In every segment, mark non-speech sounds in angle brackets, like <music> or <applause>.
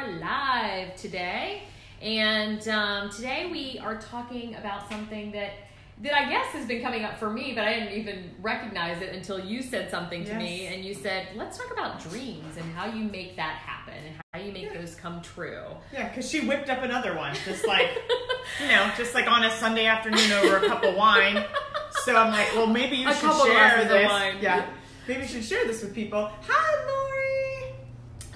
are live today, and um, today we are talking about something that that I guess has been coming up for me, but I didn't even recognize it until you said something to Yes. me, and you said, "Let's talk about dreams and how you make that happen and how you make Yeah. those come true." Yeah, because she whipped up another one, just like <laughs> you know, just like on a Sunday afternoon over a cup of wine. So I'm like, well, maybe you A should share this. Yeah, maybe you should share this with people. Hi, Lori.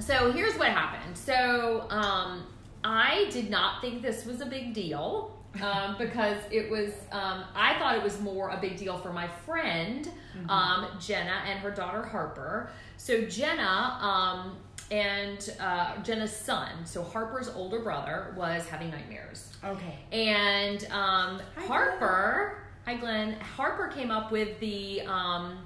So here's what happened. So um, I did not think this was a big deal um, <laughs> because it was. Um, I thought it was more a big deal for my friend um, Jenna and her daughter Harper. So Jenna. Um, and uh, Jenna's son, so Harper's older brother, was having nightmares. Okay. And um, Hi, Harper, hi Glenn. Harper came up with the um,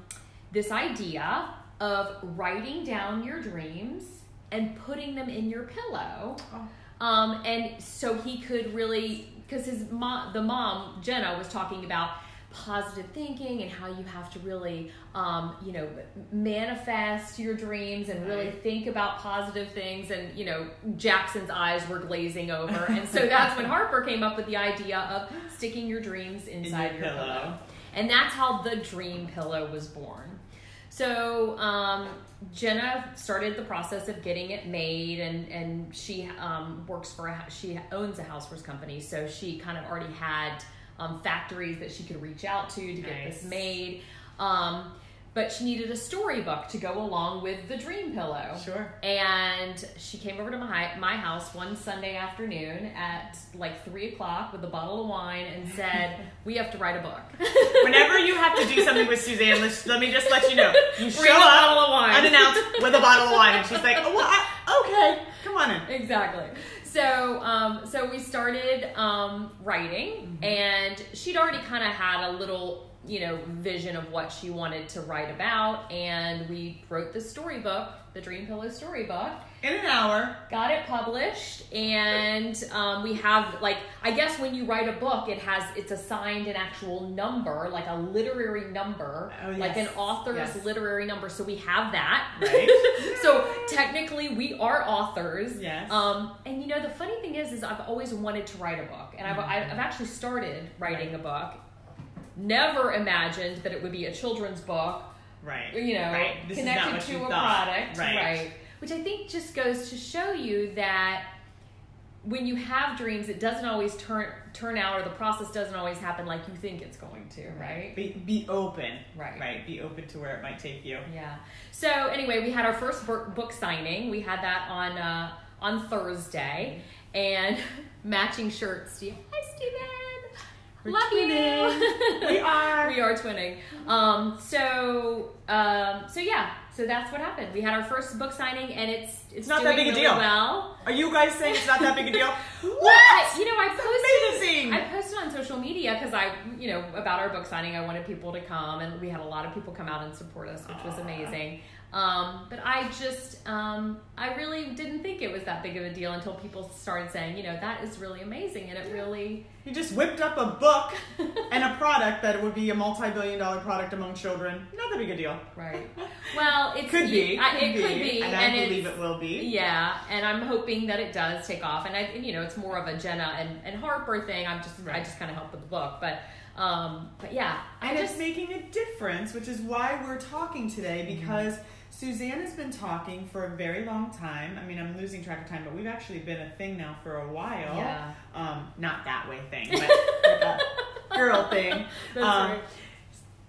this idea of writing down your dreams and putting them in your pillow. Oh. Um, and so he could really, because his mom, the mom Jenna, was talking about positive thinking and how you have to really, um, you know, manifest your dreams and really think about positive things. And you know, Jackson's eyes were glazing over, and so that's when <laughs> Harper came up with the idea of sticking your dreams inside your your, pillow. pillow. and that's how the dream pillow was born. So um, Jenna started the process of getting it made, and and she um, works for a, she owns a housewares company, so she kind of already had um, factories that she could reach out to to get this made. Um, but she needed a storybook to go along with the dream pillow. Sure. And she came over to my my house one Sunday afternoon at like three o'clock with a bottle of wine and said, <laughs> "We have to write a book." Whenever you have to do something with Suzanne, let's, let me just let you know. <laughs> You show Bring a up bottle of wine. unannounced with a bottle of wine, and she's like, oh, well, I, okay, come on in. exactly. So, um, so we started um, writing, and she'd already kind of had a little, you know, vision of what she wanted to write about, and we wrote the storybook, the Dream Pillow storybook. In an hour. got it published and um, we have like i guess when you write a book it has it's assigned an actual number like a literary number Oh, like an author's Yes. literary number so we have that Right. <laughs> so technically we are authors Yes. um, and you know the funny thing is is i've always wanted to write a book and i've, I've actually started writing a book never imagined that it would be a children's book Right. you know, right. This is not connected to you a thought. product, Right. Which I think just goes to show you that when you have dreams, it doesn't always turn turn out, or the process doesn't always happen like you think it's going to, right? Be, be open. Right. Right. Be open to where it might take you. Yeah. So anyway, we had our first book book signing. We had that on uh, on Thursday, and <laughs> matching shirts. Do Steve, hi Steven. We're Love you. <laughs> We are. we are twinning. Um, so um, so yeah, so that's what happened. We had our first book signing, and it's it's, not that big a deal. Well, Are you guys saying it's not that big a deal? Well, <laughs> what? I- you know, I posted. Amazing. I posted on social media because I, you know, about our book signing. I wanted people to come, and we had a lot of people come out and support us, which was amazing. Um, but I just, um, I really didn't think it was that big of a deal until people started saying, you know, that is really amazing, and it really, You just whipped up a book <laughs> and a product that would be a multi-billion dollar product among children. Not that big a deal. right. <laughs> Well, it Could be. I, could it could be, And I believe it will be. Yeah, and I'm hoping that it does take off. And I, and, you know, it's more of a Jenna and, and Harper thing. I'm just, I just kind of helped with the book, but, um, but yeah, I And just it's making a difference, which is why we're talking today because Suzanne has been talking for a very long time. I mean, I'm losing track of time, but we've actually been a thing now for a while. Yeah. Um, not that way thing, but <laughs> like a girl thing. That's Um, right.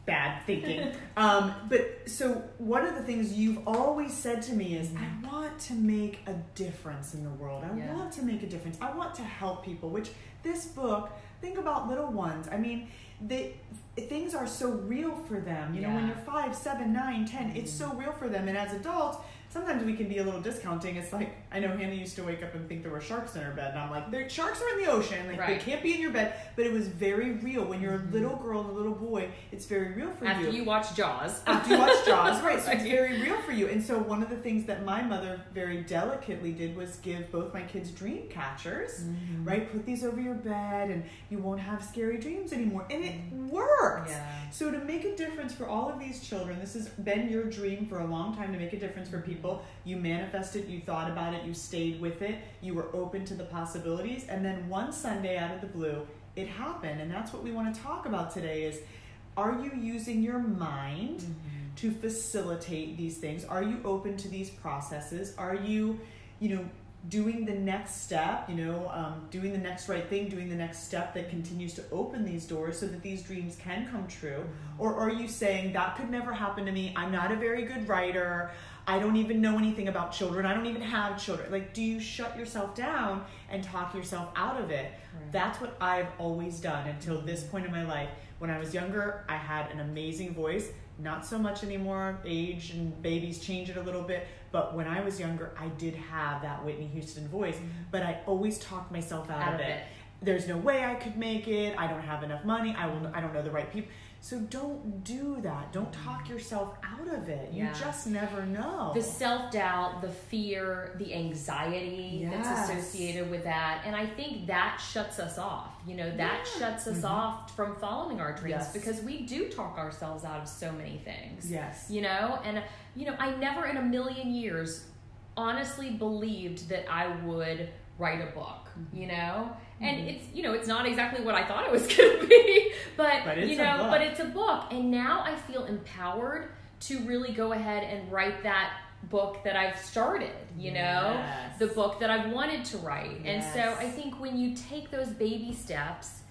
Bad thinking. um, but so one of the things you've always said to me is, I want to make a difference in the world. I Yeah. want to make a difference. I want to help people. Which this book, think about little ones. I mean, they things are so real for them. You know, when Yeah. you're five, seven, nine, ten, it's so real for them. And as adults. Sometimes we can be a little discounting. It's like I know Hannah used to wake up and think there were sharks in her bed, and I'm like, "There sharks are in the ocean. Like Right. they can't be in your bed." But it was very real. When you're a mm-hmm. little girl and a little boy, it's very real for you. After you watch Jaws. after you watch <laughs> Jaws, right? So it's very real for you. And so one of the things that my mother very delicately did was give both my kids dream catchers, Mm-hmm. right? Put these over your bed, and you won't have scary dreams anymore. And it mm-hmm. worked. Yeah. So to make a difference for all of these children, this has been your dream for a long time to make a difference for people people. You manifested, you thought about it, you stayed with it, you were open to the possibilities, and then one Sunday out of the blue, it happened. And that's what we want to talk about today is are you using your mind Mm-hmm. to facilitate these things? Are you open to these processes? Are you, you know, doing the next step, you know, um, doing the next right thing, doing the next step that continues to open these doors so that these dreams can come true? Or are you saying that could never happen to me? I'm not a very good writer. I don't even know anything about children. I don't even have children. Like, do you shut yourself down and talk yourself out of it? Right. That's what I've always done until this point in my life. When I was younger, I had an amazing voice. Not so much anymore. Age and babies change it a little bit. But when I was younger, I did have that Whitney Houston voice. Mm-hmm. But I always talked myself out, Out of of it. it. There's no way I could make it. I don't have enough money. I will. I don't know the right people. So don't do that. Don't talk yourself out of it. You Yeah. just never know. the self doubt, the fear, the anxiety Yes. that's associated with that. And I think that shuts us off. You know, that Yeah. shuts us Mhm. off from following our dreams Yes. because we do talk ourselves out of so many things. yes. You know, and, you know, I never in a million years honestly believed that I would write a book, you know? And Mhm. it's, you know, it's not exactly what I thought it was <laughs> going to be, but, But you know, but it's a book. And now I feel empowered to really go ahead and write that book that I've started, you know? The book that I've wanted to write. And so I think when you take those baby steps,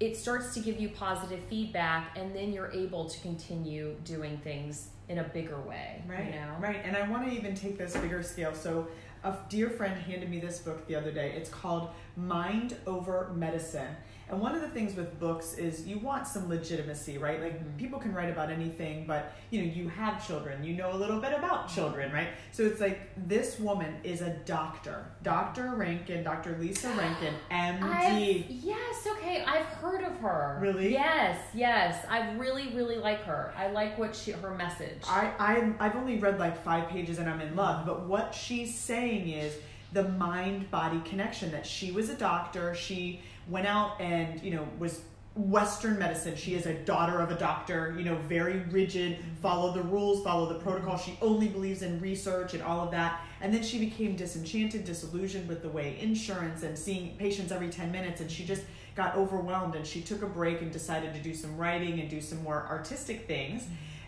it starts to give you positive feedback and then you're able to continue doing things in a bigger way. Right, You know? right. And I want to even take this bigger scale. So, a dear friend handed me this book the other day. It's called Mind Over Medicine. And one of the things with books is you want some legitimacy, right? Like Mhm. people can write about anything, but you know, you have children, you know a little bit about children, right? So it's like this woman is a doctor, Dr. Rankin, Dr. Lisa <gasps> Rankin, I've, MD. yes, okay. I've heard of her. Really? Yes, yes. I really, really like her. I like what she her message. I, I I've only read like five pages and I'm in love. But what she's saying is the mind body connection. That she was a doctor. She went out and you know was Western medicine. She is a daughter of a doctor. You know, very rigid. Follow the rules. Follow the protocol. She only believes in research and all of that. And then she became disenchanted, disillusioned with the way insurance and seeing patients every ten minutes, and she just got overwhelmed and she took a break and decided to do some writing and do some more artistic things.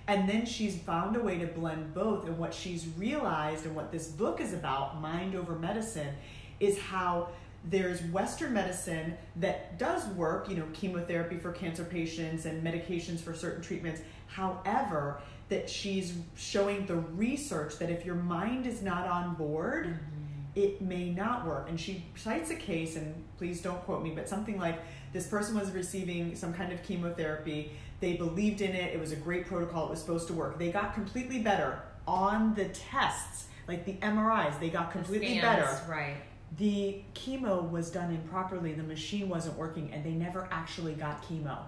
And then she's found a way to blend both. And what she's realized, and what this book is about, Mind Over Medicine, is how there's Western medicine that does work, you know, chemotherapy for cancer patients and medications for certain treatments. However, that she's showing the research that if your mind is not on board, mm-hmm. it may not work. And she cites a case, and please don't quote me, but something like this person was receiving some kind of chemotherapy. They believed in it. It was a great protocol. It was supposed to work. They got completely better on the tests, like the MRIs. They got The completely scans, better. Right. The chemo was done improperly. The machine wasn't working, and they never actually got chemo.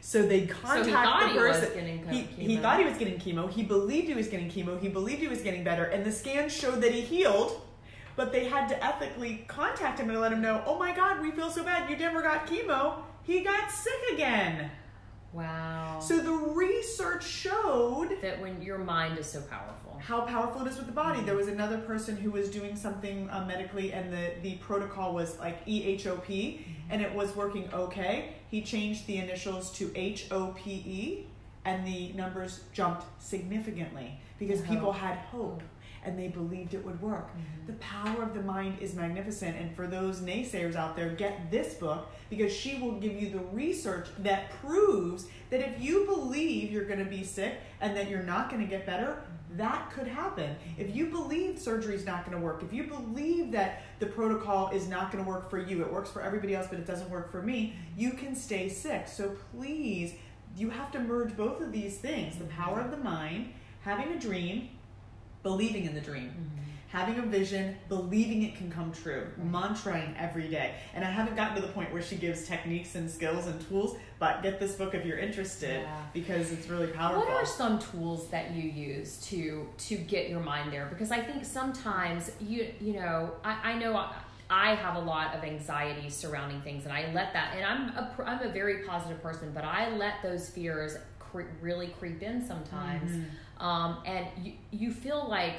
So they contact thought the person. he, he thought he was getting chemo. He believed he was getting chemo. He believed he was getting better, and the scans showed that he healed. But they had to ethically contact him and let him know, "Oh my God, we feel so bad. You never got chemo. He got sick again." Wow. So the research showed that when your mind is so powerful. how powerful it is with the body. Mm-hmm. There was another person who was doing something uh, medically, and the, the protocol was like EHOP, mm-hmm. and it was working okay. He changed the initials to HOPE, and the numbers jumped significantly because Hope. people had hope and they believed it would work. Mm-hmm. The power of the mind is magnificent, and for those naysayers out there, get this book because she will give you the research that proves that if you believe you're going to be sick and that you're not going to get better, mm-hmm. that could happen. If mm-hmm. you believe surgery is not going to work, if you believe that the protocol is not going to work for you, it works for everybody else, but it doesn't work for me, you can stay sick. So please, you have to merge both of these things the power of the mind, having a dream, believing in the dream having a vision, believing it can come true, mantraing every day. And I haven't gotten to the point where she gives techniques and skills and tools, but get this book if you're interested Yeah. because it's really powerful. What are some tools that you use to to get your mind there? Because I think sometimes you you know I, I know I, I have a lot of anxiety surrounding things, and I let that. And I'm a I'm a very positive person, but I let those fears cre- really creep in sometimes, Mhm. Um, and you you feel like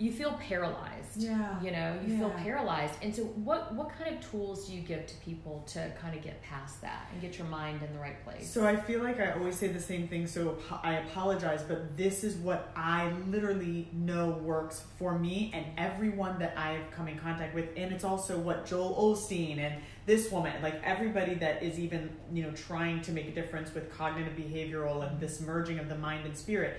you feel paralyzed. Yeah. You know, you feel paralyzed. And so, what what kind of tools do you give to people to kind of get past that and get your mind in the right place? So I feel like I always say the same thing, so I apologize, but this is what I literally know works for me and everyone that I've come in contact with. And it's also what Joel Osteen and this woman, like everybody that is even, you know, trying to make a difference with cognitive behavioral and this merging of the mind and spirit.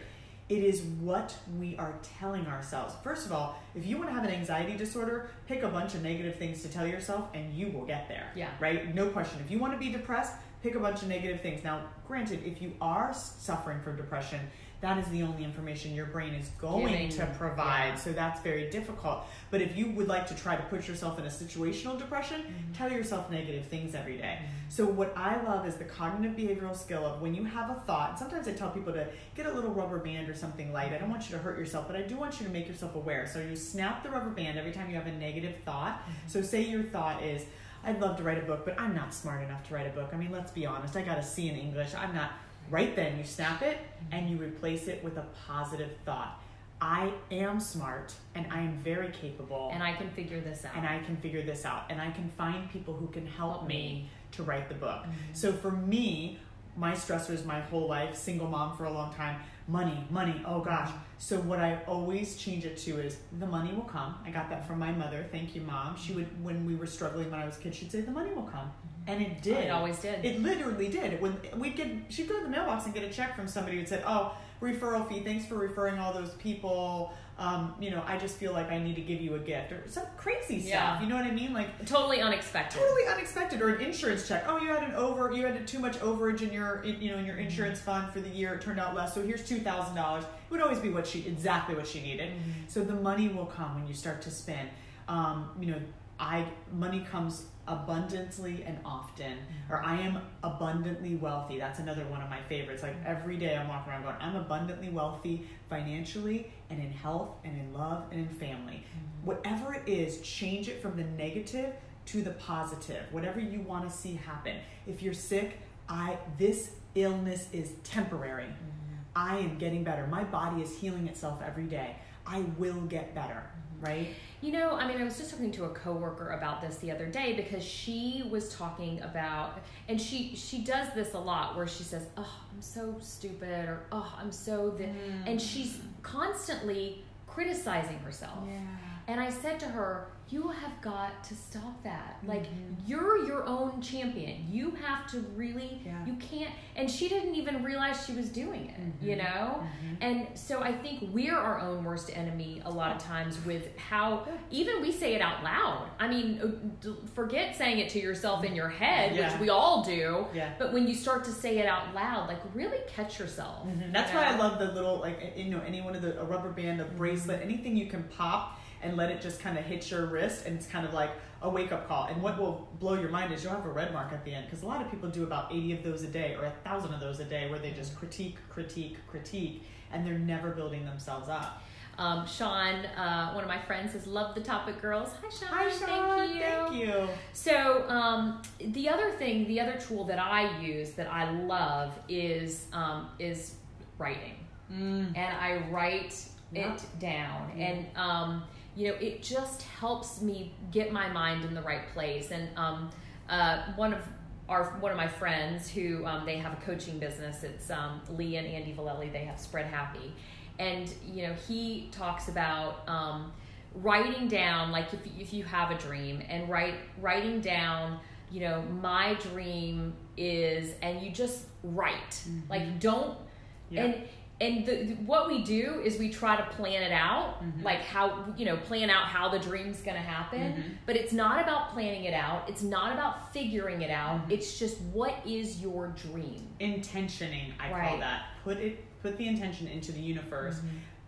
It is what we are telling ourselves. First of all, if you want to have an anxiety disorder, pick a bunch of negative things to tell yourself and you will get there Yeah. right? No question. If you want to be depressed, pick a bunch of negative things. Now, granted, if you are suffering from depression, that is the only information your brain is going Giving to provide. yeah. So that's very difficult. But if you would like to try to put yourself in a situational depression, Mm-hmm. tell yourself negative things every day. So what I love is the cognitive behavioral skill of when you have a thought. Sometimes I tell people to get a little rubber band or something light. I don't want you to hurt yourself, but I do want you to make yourself aware. So you snap the rubber band every time you have a negative thought. Mm-hmm. So say your thought is, I'd love to write a book, but I'm not smart enough to write a book. I mean, let's be honest. I got a C in English. I'm not. Right then, you snap it and you replace it with a positive thought. I am smart and I am very capable and I can figure this out. and I can figure this out and I can find people who can help, Help me, me. to write the book. Mm-hmm. So for me, my stressors my whole life, single mom for a long time, money, money, oh gosh. Mm-hmm. So what I always change it to is the money will come. I got that from my mother. Thank you, mom. She would when we were struggling when I was a kid, she'd say the money will come. And it did. It always did. It literally did. When we'd get, she'd go to the mailbox and get a check from somebody who'd said, "Oh, referral fee. Thanks for referring all those people. Um, you know, I just feel like I need to give you a gift or some crazy stuff. Yeah. You know what I mean? Like totally unexpected. totally unexpected or an insurance check. Oh, you had an over, you had too much overage in your, in, you know, in your insurance fund for the year. It turned out less. So here's two thousand dollars. It would always be what she exactly what she needed. So the money will come when you start to spend. Um, you know, I money comes abundantly and often, mm-hmm. or I am abundantly wealthy. That's another one of my favorites. Like mm-hmm. every day I'm walking around going, I'm abundantly wealthy financially and in health and in love and in family. Mm-hmm. Whatever it is, change it from the negative to the positive. Whatever you want to see happen. If you're sick, I this illness is temporary. I am getting better. My body is healing itself every day. I will get better, right? You know, I mean, I was just talking to a coworker about this the other day because she was talking about, and she she does this a lot, where she says, "Oh, I'm so stupid," or "Oh, I'm so," the, mm. and she's constantly criticizing herself. And I said to her, You have got to stop that. Like, you're your own champion. You have to really, Yeah. you can't. And she didn't even realize she was doing it, you know? And so I think we're our own worst enemy a lot of times with how, even we say it out loud. I mean, uh, forget saying it to yourself in your head, Yeah. which we all do. Yeah. But when you start to say it out loud, like, really catch yourself. Mhm. That's you why I love the little like you know any one of the a rubber band, a bracelet, anything you can pop and let it just kind of hit your wrist, and it's kind of like a wake up call. And what will blow your mind is you'll have a red mark at the end because a lot of people do about eighty of those a day or a thousand of those a day, where they just critique, critique, critique, and they're never building themselves up. Um, Sean, uh, one of my friends, has loved the topic, girls." Hi, Sean. Hi, Sean. Thank you. Thank you. So, um, the other thing, the other tool that I use that I love is um, is writing, Mm. and I write Yeah. it down, and um, you know, it just helps me get my mind in the right place. And um, uh, one of our one of my friends who um, they have a coaching business. It's um, Lee and Andy Valelli. They have Spread Happy, and you know, he talks about. Um, writing down like if, if you have a dream and write writing down you know my dream is and you just write like don't Yeah. and and the, what we do is we try to plan it out Mhm. like how you know plan out how the dream's going to happen. Mhm. but it's not about planning it out. It's not about figuring it out. Mhm. it's just what is your dream? Intentioning i call that. Put it put the intention into the universe.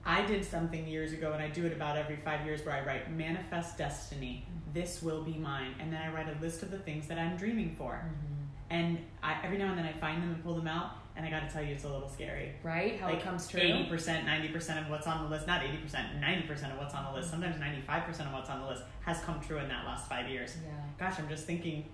I did something years ago and i do it about every five years where i write manifest destiny. This will be mine. And then i write a list of the things that i'm dreaming for. And I, every now and then i find them and pull them out and i gotta tell you it's a little scary right how like it comes true 80% 90% of what's on the list not 80% 90% of what's on the list sometimes 95% of what's on the list has come true in that last five years yeah gosh i'm just thinking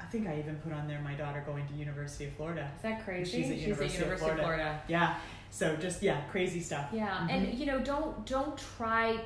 I think I even put on there my daughter going to University of Florida. Is that crazy? She's at University of Florida. Yeah. So just yeah, crazy stuff. Yeah, Mhm. and you know, don't don't try,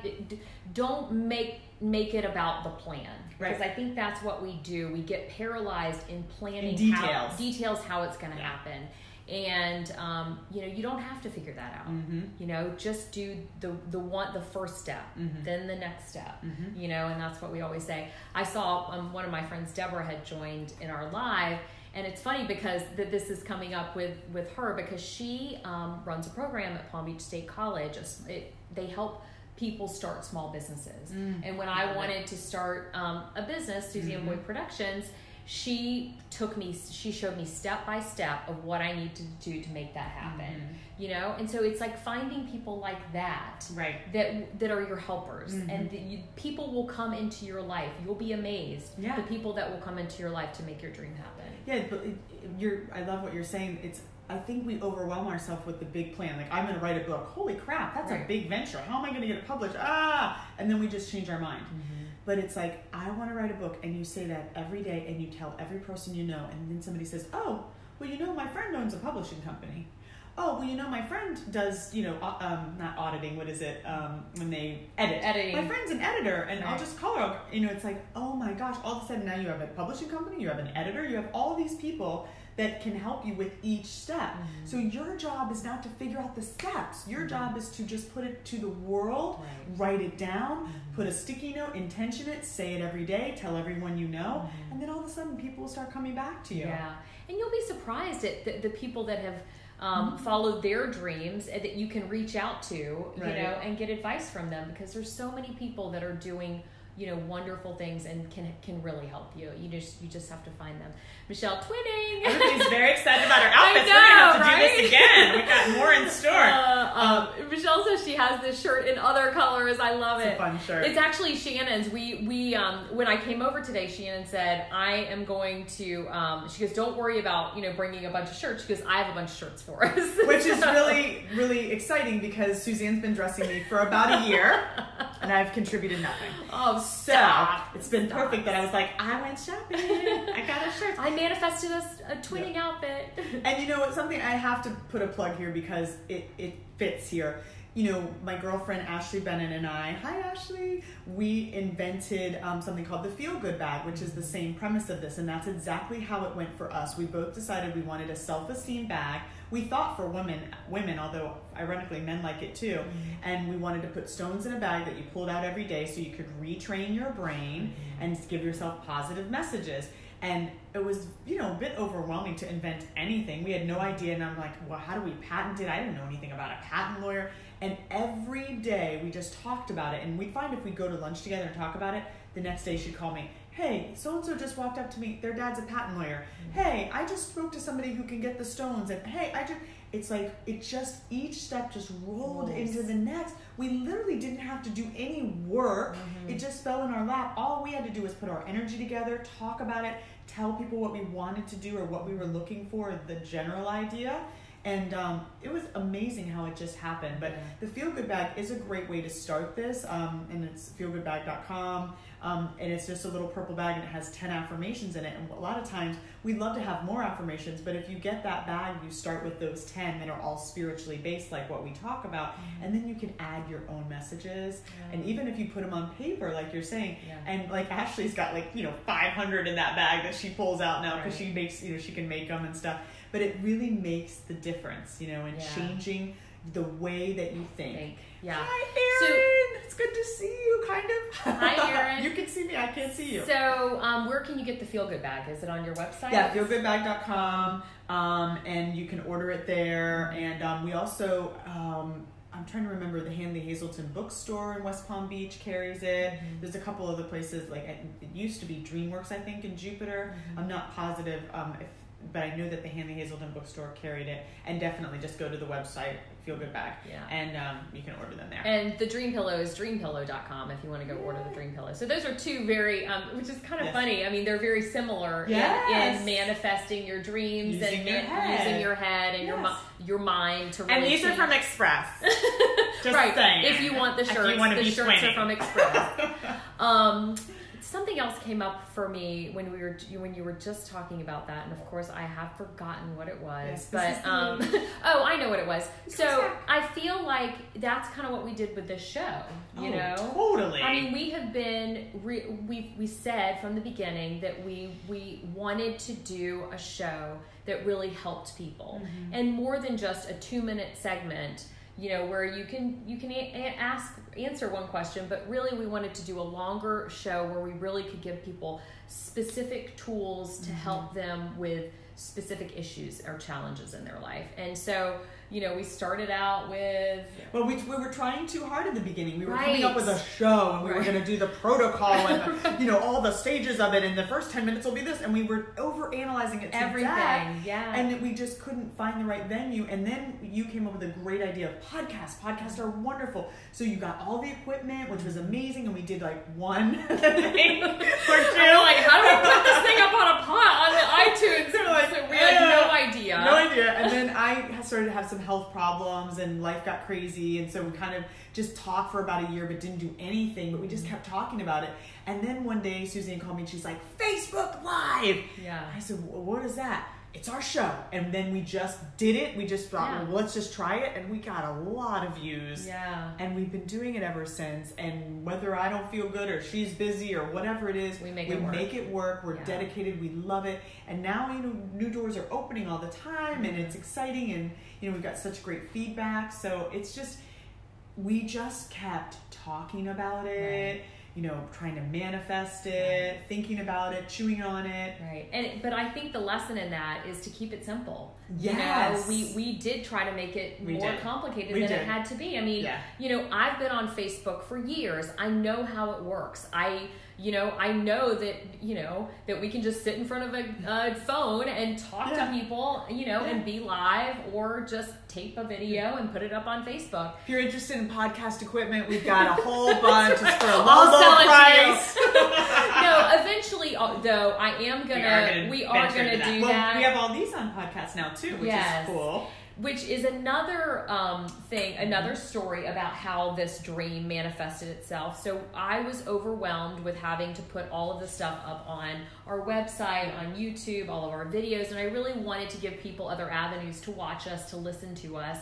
don't make make it about the plan because Right. I think that's what we do. We get paralyzed in planning In how details. details how it's going to Yeah. happen, and um, you know, you don't have to figure that out. Mm-hmm. You know, just do the the one the first step, Mhm. then the next step. Mhm. You know, and that's what we always say. I saw um, one of my friends, Deborah, had joined in our live, and it's funny because th- this is coming up with with her because she um, runs a program at Palm Beach State College. It, they help people start small businesses, Mm. and when I it. wanted to start um, a business, Susie and Mhm. Boy Productions. She took me. She showed me step by step of what I need to do to make that happen. Mhm. You know, and so it's like finding people like that Right. that that are your helpers Mhm. and you, people will come into your life you'll be amazed Yeah. the people that will come into your life to make your dream happen Yeah, but it, you're. I love what you're saying. It's. I think we overwhelm ourselves with the big plan. Like I'm going to write a book. Holy crap, that's a big venture. How am I going to get it published? Ah, and then we just change our mind. But it's like I want to write a book, and you say that every day, and you tell every person you know, and then somebody says, "Oh, well, you know, my friend owns a publishing company." Oh, well, you know, my friend does, you know, um, not auditing. What is it? Um, when they edit. Editing. My friend's an editor, and I'll just call her. You know, it's like, oh my gosh! All of a sudden, now you have a publishing company, you have an editor, you have all these people that can help you with each step. Mm-hmm. So your job is not to figure out the steps. Your job is to just put it to the world, Right. write it down, put a sticky note, intention it, say it every day, tell everyone you know, and then all of a sudden people will start coming back to you. yeah and you'll be surprised at the, the people that have Mm-hmm. um, followed their dreams that you can reach out to you know and get advice from them because there's so many people that are doing you know wonderful things and can can really help you you just you just have to find them michelle twinning Everybody's <laughs> very excited about our I outfits. We're gonna have to know, do right? this again. We got more in <laughs> store. Uh, um, Michelle says she has this shirt in other colors. I love It's a it. fun shirt. It's actually Shannon's. We we um, when I came over today, Shannon said I am going to. Um, she goes, don't worry about you know bringing a bunch of shirts. because I have a bunch of shirts for us, Which is <laughs> really, really exciting because Suzanne's been dressing me for about a year and I've contributed nothing. oh So stop. it's been Stop. perfect that I was like, I went shopping. I got a shirt. I manifested a, a twinning outfit. <laughs> And you know what? Something I have to put a plug here because it, it fits here. You know, my girlfriend Ashley Bennett and I, hi Ashley, we invented um, something called the Feel Good Bag, which is the mm-hmm. same premise of this, and that's exactly how it went for us. We both decided we wanted a self-esteem bag. We thought for women, women, although ironically men like it too, mm-hmm. and we wanted to put stones in a bag that you pulled out every day so you could retrain your brain mm-hmm. and give yourself positive messages. And it was, you know, a bit overwhelming to invent anything. We had no idea, and I'm like, well, how do we patent it? I didn't know anything about a patent lawyer. And every day we just talked about it, and we'd find if we go to lunch together and talk about it, the next day she'd call me, hey, so and so just walked up to me. Their dad's a patent lawyer. Mm-hmm. Hey, I just spoke to somebody who can get the stones, and hey, I just. It's like it just each step just rolled Rolls. into the next. We literally didn't have to do any work. Mm-hmm. It just fell in our lap. All we had to do was put our energy together, talk about it, tell people what we wanted to do or what we were looking for, the general idea. And um, it was amazing how it just happened. But Yeah. the Feel Good Bag is a great way to start this. Um, and it's feelgoodbag.com. Um, and it's just a little purple bag and it has 10 affirmations in it. And a lot of times we'd love to have more affirmations, but if you get that bag, you start with those 10 that are all spiritually based, like what we talk about. And then you can add your own messages. And even if you put them on paper, like you're saying, Yeah. and like Ashley's got like, you know, 500 in that bag that she pulls out now because Right. she makes, you know, she can make them and stuff. But it really makes the difference, you know, in Yeah. changing the way that you think. Think. Yeah. Hi, Erin. it's good to see you, kind of. Hi, Erin. <laughs> you can see me. I can't see you. So, um, where can you get the feel good bag? Is it on your website? Yeah, feelgoodbag.com, um, and you can order it there. And um, we also, um, I'm trying to remember, the Hanley Hazelden bookstore in West Palm Beach carries it. There's a couple other places, like it it used to be DreamWorks, I think, in Jupiter. I'm not positive, um, if, but I know that the Hanley Hazelden bookstore carried it. And definitely just go to the website, Feel Good Bag, Yeah. and um, you can order them there. And the Dream Pillow is dreampillow.com if you want to go order the Dream Pillow. So those are two very, um, which is kind of Yes. funny. I mean, they're very similar in- Yes. in, manifesting your dreams Using and your man- using your head and your Yes. mi- your mind to really And these are from Express. <laughs> Just right. saying. If you want the shirts, the shirts are from Express. <laughs> um, something else came up for me when we were when you were just talking about that, and of course I have forgotten what it was. Yes, but um, <laughs> oh, I know what it was. So back. I feel like that's kind of what we did with this show. You Oh, know, totally. I mean, we have been re- we we said from the beginning that we we wanted to do a show that really helped people, Mm-hmm. and more than just a two minute segment. You know, where you can you can ask answer one question, but really we wanted to do a longer show where we really could give people specific tools to help mm-hmm. them with specific issues or challenges in their life. And so, you know, we started out with Well, we, we were trying too hard in the beginning. We were Right. coming up with a show, and we were going to do the protocol and <laughs> the, you know all the stages of it. And the first ten minutes will be this, and we were over analyzing it to everything. Yeah. and we just couldn't find the right venue. And then you came up with a great idea of podcasts. Podcasts are wonderful. So you got all the equipment, which was amazing, and we did like one <laughs> thing <laughs> or two. I'm like, how do I put this thing up on a pot on the iTunes? They're like, had no "Uh, idea. No idea. And then I started to have some health problems and life got crazy. And so we kind of just talked for about a year but didn't do anything. But we just kept talking about it. And then one day Suzanne called me and she's like, Facebook Live. Yeah. I said, what is that? It's our show. And then we just did it. We just thought, Yeah. well, let's just try it. And we got a lot of views. Yeah. And we've been doing it ever since. And whether I don't feel good or she's busy or whatever it is, We make we it work. make it work. We're Yeah. dedicated. We love it. And now you know new doors are opening all the time, and Mm-hmm. it's exciting. And you know we've got such great feedback. So it's just we just kept talking about it. Right. You know, trying to manifest it, thinking about it, chewing on it. Right. And but I think the lesson in that is to keep it simple. Yes. You know, we we did try to make it We more did. complicated We than did. it had to be. I mean, Yeah. you know, I've been on Facebook for years. I know how it works. I you know, I know that you know that we can just sit in front of a, phone and talk Yeah. to people, you know, Yeah. and be live or just tape a video and put it up on Facebook. If you're interested in podcast equipment, we've got a whole <laughs> bunch. It's for a low, low price. to <laughs> no, eventually, uh, though, I am gonna. We are gonna, do well, that. we have all these on podcasts now too, which Yes. is cool. which is another um, thing, another story about how this dream manifested itself. So I was overwhelmed with having to put all of the stuff up on our website, on YouTube, all of our videos, and I really wanted to give people other avenues to watch us, to listen to us.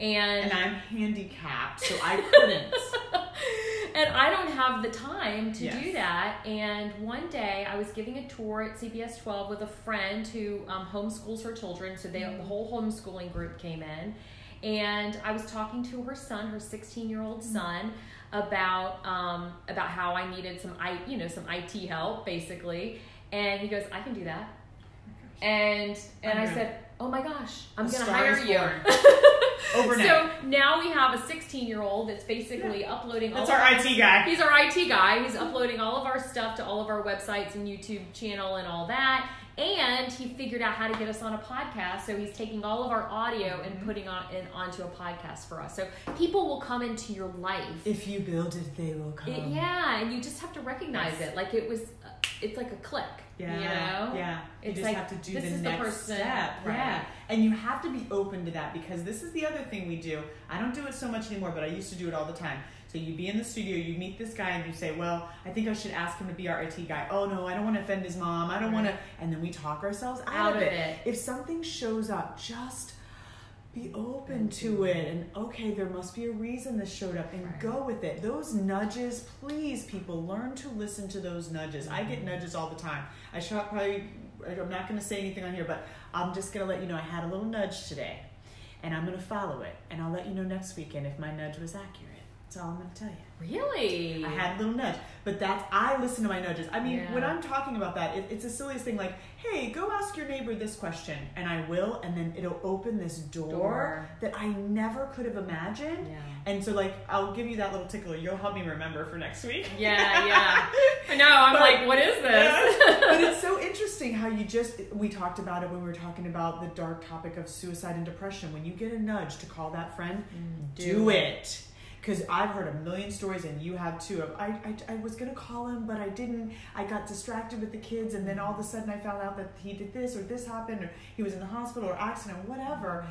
And, And I'm handicapped, so I couldn't. <laughs> and I don't have the time to Yes. do that. And one day I was giving a tour at CBS 12 with a friend who um, homeschools her children. So they, the whole homeschooling group came in. And I was talking to her son, her 16 year old son, about um, about how I needed some I you know some IT help basically. And he goes, I can do that. And and I Okay. said, Oh my gosh, I'm gonna hire you. <laughs> Overnight. So now we have a 16 year old that's basically uploading. That's our of IT guy. He's our IT guy. He's uploading all of our stuff to all of our websites and YouTube channel and all that. And he figured out how to get us on a podcast. So he's taking all of our audio Mm-hmm. and putting on in, onto a podcast for us. So people will come into your life. If you build it, they will come. It- yeah, and you just have to recognize Yes. it. Like it was, uh, it's like a click. Yeah, you know. yeah. You It's just like, have to do this the is the next person, step, right. yeah. And you have to be open to that because this is the other thing we do. I don't do it so much anymore, but I used to do it all the time. So you be in the studio, you meet this guy, and you say, "Well, I think I should ask him to be our IT guy." Oh no, I don't want to offend his mom. I don't want to. And then we talk ourselves out, Out of it. it. If something shows up, just be open to it and okay there must be a reason this showed up and Right. go with it those nudges please people learn to listen to those nudges i Mm-hmm. get nudges all the time i should probably i'm not going to say anything on here but i'm just going to let you know i had a little nudge today and i'm going to follow it and i'll let you know next weekend if my nudge was accurate that's all i'm going to tell you Really? I had a little nudge, but that's I listen to my nudges. I mean, Yeah. when I'm talking about that, it, it's the silliest thing. Like, hey, go ask your neighbor this question, and I will, and then it'll open this door, Door. that I never could have imagined. Yeah. And so, like, I'll give you that little tickler. You'll help me remember for next week. Yeah, yeah. <laughs> I know. I'm But- like, what is this? <laughs> but it's so <laughs> interesting how you just we talked about it when we were talking about the dark topic of suicide and depression when you get a nudge to call that friend mm, do, do it because i've heard a million stories and you have too of I, I i was gonna call him but i didn't i got distracted with the kids and then all of a sudden i found out that he did this or this happened or he was in the hospital or accident whatever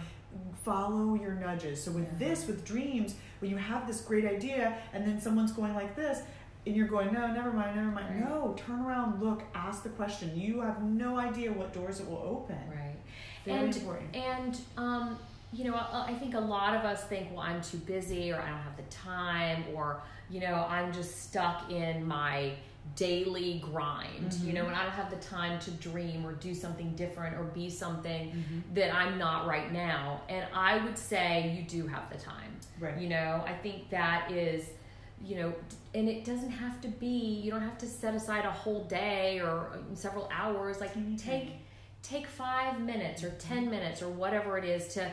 follow your nudges so with Yeah. this with dreams when you have this great idea and then someone's going like this and you're going, no, never mind, never mind. Right. No, turn around, look, ask the question. You have no idea what doors it will open. Right. Very and important. and um, you know, I, I think a lot of us think, well, I'm too busy, or I don't have the time, or you know, I'm just stuck in my daily grind. You Mhm. know, and I don't have the time to dream or do something different or be something Mhm. that I'm not right now. And I would say you do have the time. Right. You know, I think that is, you know, and it doesn't have to be, you don't have to set aside a whole day or um, several hours. Like Mhm. take take 5 minutes or 10 minutes or whatever it is to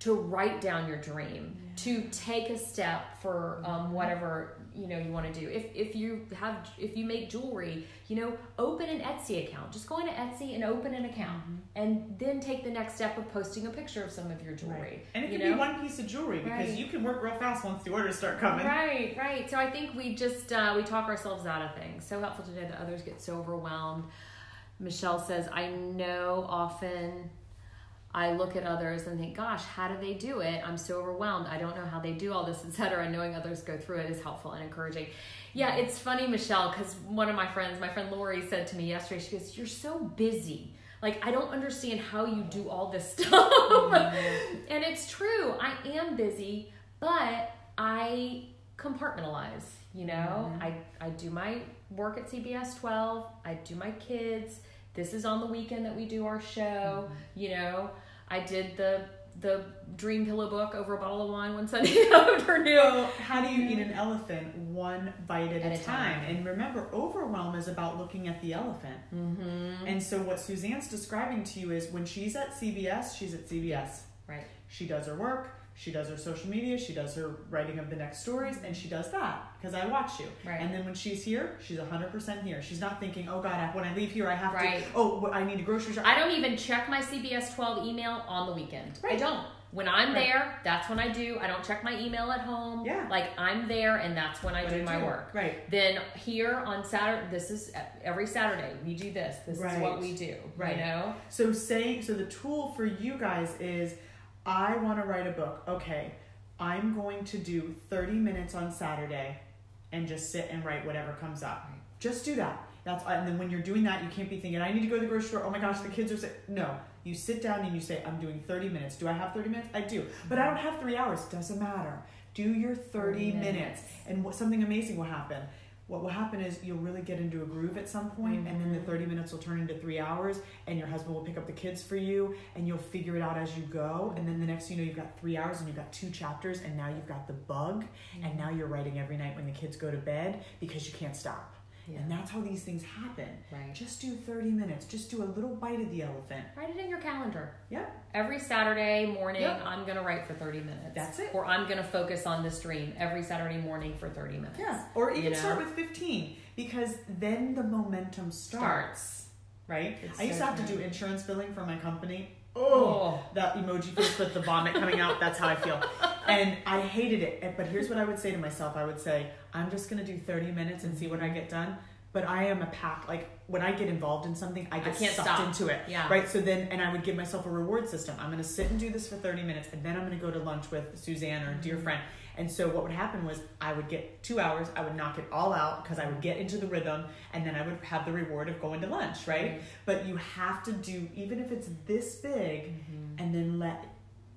to write down your dream, to take a step for um, whatever you know you want to do. If if you have if you make jewelry, you know, open an Etsy account. Just go into Etsy and open an account, and then take the next step of posting a picture of some of your jewelry. Right. And it can know? be one piece of jewelry because Right. you can work real fast once the orders start coming. Right, right. So I think we just uh, we talk ourselves out of things. So helpful today that others get so overwhelmed. Michelle says, "I know often I look at others and think, gosh, how do they do it? I'm so overwhelmed. I don't know how they do all this, <laughs> etc." And knowing others go through it is helpful and encouraging. Yeah, it's funny, Michelle, because one of my friends, my friend Lori, said to me yesterday, she goes, "You're so busy." Like I don't understand how you do all this <laughs> stuff. and it's true. I am busy, but I compartmentalize, you know? Mhm. I I do my work at CBS 12, I do my kids. This is on the weekend that we do our show, you know. I did the the dream pillow book over a bottle of wine one Sunday <laughs> afternoon. So, how do you eat an elephant? One bite at, At a, time. time. And remember, overwhelm is about looking at the elephant. Mm-hmm. And so, what Suzanne's describing to you is when she's at CBS, she's at CBS. Right. She does her work, she does her social media, she does her writing of the next stories, and she does that because I watch you. Right. And then when she's here, she's 100% here. She's not thinking, oh God, I- when I leave here, I have Right. to, oh, I need a grocery shop. I don't even check my CBS 12 email on the weekend. Right. I don't. When I'm Right. there, that's when I do. I don't check my email at home. Yeah. Like I'm there and that's when I What do my work. Right. Then here on Saturday, this is every Saturday we do this. This is what we do. Right. You know? So saying so the tool for you guys is I want to write a book. Okay, I'm going to do 30 minutes on Saturday and just sit and write whatever comes up. Right. Just do that. That's and then when you're doing that, you can't be thinking I need to go to the grocery store. Oh my gosh, the kids are sick. No, you sit down and you say I'm doing 30 minutes. Do I have 30 minutes? I do, but I mm-hmm. don't have three hours. Doesn't matter. Do your 30 30 minutes, minutes. and what, something amazing will happen. What will happen is you'll really get into a groove at some point, and then the Mhm. 30 minutes will turn into three hours, and your husband will pick up the kids for you, and you'll figure it out as you go. And then the next you know, you've got three hours and you've got two chapters, and now you've got the bug, and now you're writing every night when the kids go to bed because you can't stop. Yeah. And that's how these things happen. Right. Just do 30 minutes, just do a little bite of the elephant. Write it in your calendar. Yep. Every Saturday morning, Yep. I'm going to write for 30 minutes. That's it. Or I'm going to focus on this dream every Saturday morning for 30 minutes. Yeah. Or even You know? start with 15 because then the momentum starts. Right? It's I used so to have to do insurance billing for my company. Oh. oh. that emoji face with the vomit coming out. That's how I feel. And I hated it. But here's what I would say to myself I would say, I'm just going to do 30 minutes and see what I get done. But I am a pack. Like when I get involved in something, I get can't sucked stop. into it. Yeah. Right. So then, and I would give myself a reward system. I'm going to sit and do this for 30 minutes, and then I'm going to go to lunch with Suzanne or a dear Mhm. friend. And so what would happen was I would get two hours. I would knock it all out because I would get into the rhythm, and then I would have the reward of going to lunch. Right. But you have to do even if it's this big, Mhm. and then let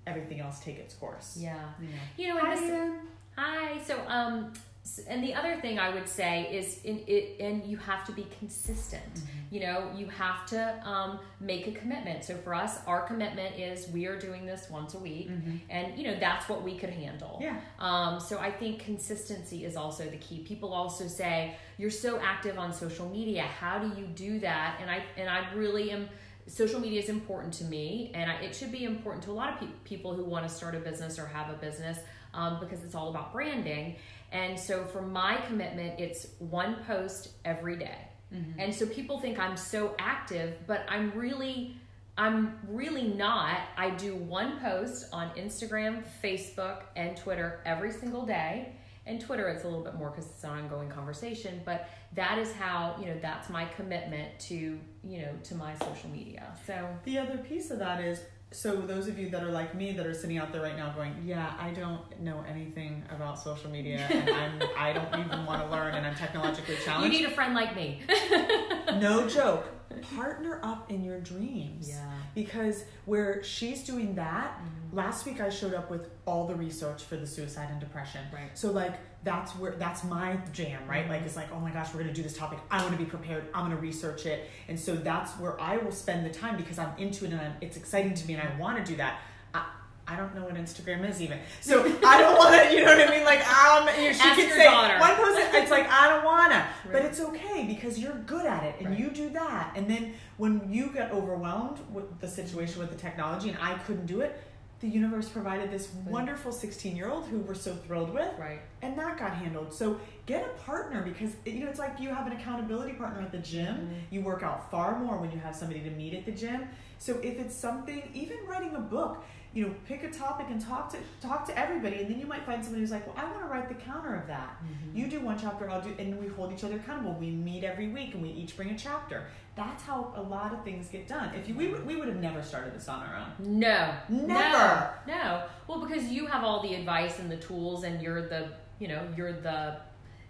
everything else take its course. Yeah. You know. You know, and this, Hi. So, um, s- and the other thing I would say is, in it, and you have to be consistent. Mm-hmm. You know, you have to um, make a commitment. So for us, our commitment is we are doing this once a week, Mhm. and you know that's what we could handle. Yeah. Um, so I think consistency is also the key. People also say you're so active on social media. How do you do that? And I and I really am. Social media is important to me, and I, it should be important to a lot of pe- people who want to start a business or have a business um, because it's all about branding. And so for my commitment, it's one post every day. Mm-hmm. And so people think I'm so active, but I'm really I'm really not. I do one post on Instagram, Facebook, and Twitter every single day. And Twitter, it's a little bit more because it's an ongoing conversation. But that is how you know that's my commitment to you know to my social media. So The other piece of that is so those of you that are like me that are sitting out there right now going, yeah, I don't know anything about social media and <laughs> I'm I don't even want to learn and I'm technologically challenged. You need a friend like me. <laughs> no <laughs> joke. Partner up in your dreams. Yeah. Because where she's doing that, Mhm. last week I showed up with all the research for the suicide and depression. Right. So like that's where that's my jam, right? Mhm. Like it's like, oh my gosh, we're gonna do this topic. I want to be prepared. I'm gonna research it, and so that's where I will spend the time because I'm into it and I'm, it's exciting to me and I want to do that. I, I don't know what Instagram is even, so I don't want to. <laughs> You know what I mean? Like um, you, she Ask your say daughter. one post. It's like I don't wanna, but it's okay because you're good at it and Right. you do that. And then when you get overwhelmed with the situation with the technology and I couldn't do it. The universe provided this wonderful 16 year old who we're so thrilled with Right. and that got handled. So get a partner because you know it's like you have an accountability partner at the gym. Mhm. You work out far more when you have somebody to meet at the gym. So if it's something, even writing a book, you know, pick a topic and talk to talk to everybody, and then you might find somebody who's like, "Well, I want to write the counter of that." Mhm. You do one chapter, I'll do, and we hold each other accountable. We meet every week, and we each bring a chapter. That's how a lot of things get done. If you, we would- we would have never started this on our own. No. Never. No. No. Well, because you have all the advice and the tools, and you're the, you know, you're the,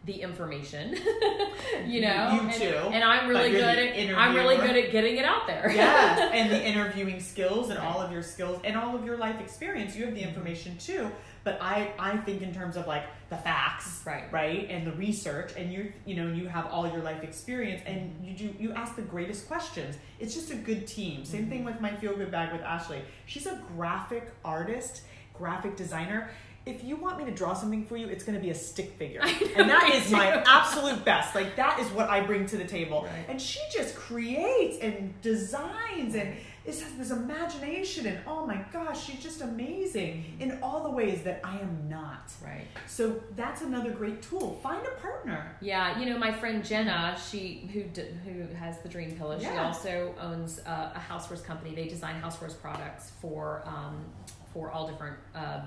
the information. <laughs> you know. You and, too, And I'm really good at. I'm really good at getting it out there. yes, <laughs> and the interviewing skills and all of your skills and all of your life experience. You have the mm-hmm. information too, but I I think in terms of like the facts, Right. right, and the research, and you you know you have all your life experience, and mm-hmm. you do you ask the greatest questions. It's just a good team. Same thing mm-hmm. with my feel good bag with Ashley. She's a graphic artist, graphic designer. If you want me to draw something for you, it's going to be a stick figure, <laughs> and that is my absolute best. Like that is what I bring to the table, Right. and she just creates and designs and this has this imagination and oh my gosh she's just amazing in all the ways that i am not Right. so that's another great tool find a partner Yeah, you know, my friend Jenna, she who who has the Dream Pillow. She also owns uh, a housewares company. They design housewares products for um, for all different uh,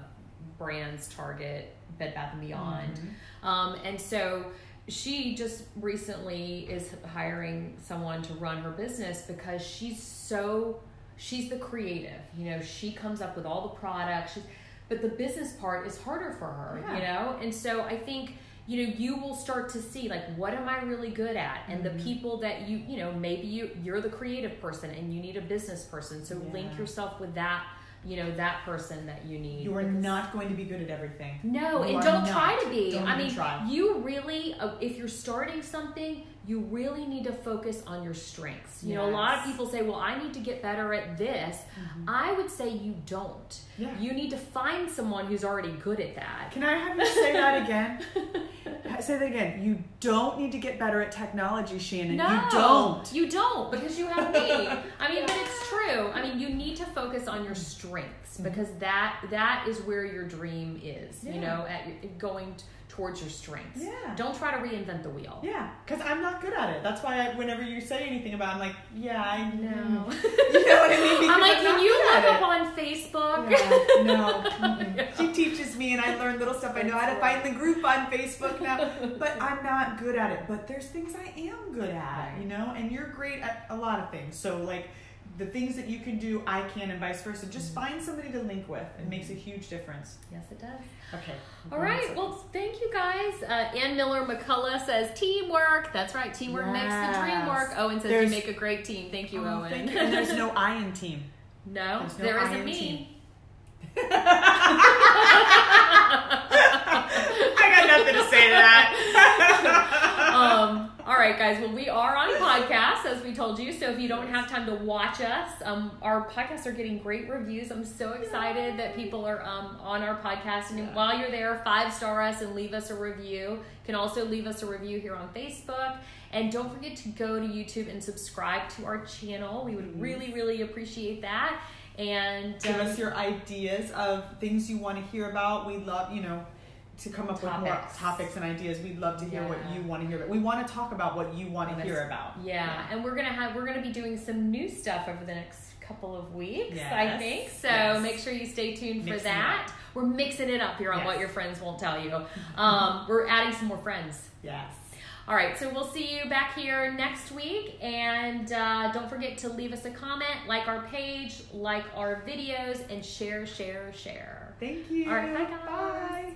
brands, Target, Bed Bath and Beyond. Mm-hmm. Um, and so she just recently is hiring someone to run her business because she's so she's the creative. You know, she comes up with all the products. She's, but the business part is harder for her. You know, and so I think you know you will start to see like what am i really good at and Mhm. the people that you you know maybe you you're the creative person and you need a business person so link yourself with that you know that person that you need you are not going to be good at everything no, You and don't try to be. Don't I mean, try. you really, uh, if you're starting something, you really need to focus on your strengths. You know, a lot of people say, well, I need to get better at this. Mm-hmm. I would say you don't. Yeah. You need to find someone who's already good at that. can i have you say that again <laughs> say that again you don't need to get better at technology shannon No, you don't You don't because you have me. <laughs> I mean, but it's true. I mean, you need to focus on your strengths mm-hmm. because that that is where your dream is. You know, at going t- towards your strengths. Yeah. Don't try to reinvent the wheel. yeah because i'm not good at it that's why I, whenever you say anything about it, i'm like yeah i know. <laughs> <laughs> you know what i mean I'm Because like, not can you look it. up on Facebook? Yeah, no. <laughs> Mm-mm. She teaches me, and I learn little stuff. I know how to find the group on Facebook now, but I'm not good at it. But there's things I am good at, you know. And you're great at a lot of things. So like the things that you can do, I can, and vice versa. Just find somebody to link with. It makes a huge difference. Yes, it does. Okay. All right. Well, thank you guys. Uh, Ann Miller McCullough says teamwork. That's right. Teamwork makes the dream work. Owen says There's- you make a great team. Thank you, Oh, Owen. thank you. And there's no <laughs> I in team. no, there's no there I isn't me. <laughs> <laughs> I got nothing to say to that. um, all right, guys. Well, we are on podcasts, as we told you. So if you don't have time to watch us, um, our podcasts are getting great reviews. I'm so excited that people are um, on our podcast. And Yeah. while you're there, five star us and leave us a review. You can also leave us a review here on Facebook. And don't forget to go to YouTube and subscribe to our channel. We would really, really appreciate that. And Give um, us your ideas of things you want to hear about. We love, you know, to come up with more Topics. topics and ideas. We'd love to hear what you want to hear about. We want to talk about what you want to hear about. Yeah, and we're gonna have we're gonna be doing some new stuff over the next couple of weeks. I think so. Yes. Make sure you stay tuned for Mixing it that. We're mixing it up here on Yes. what your friends won't tell you. <laughs> Um, we're adding some more friends. Yes. All right, so we'll see you back here next week. And uh, don't forget to leave us a comment, like our page, like our videos, and share, share, share. Thank you. All right, bye, guys. Bye.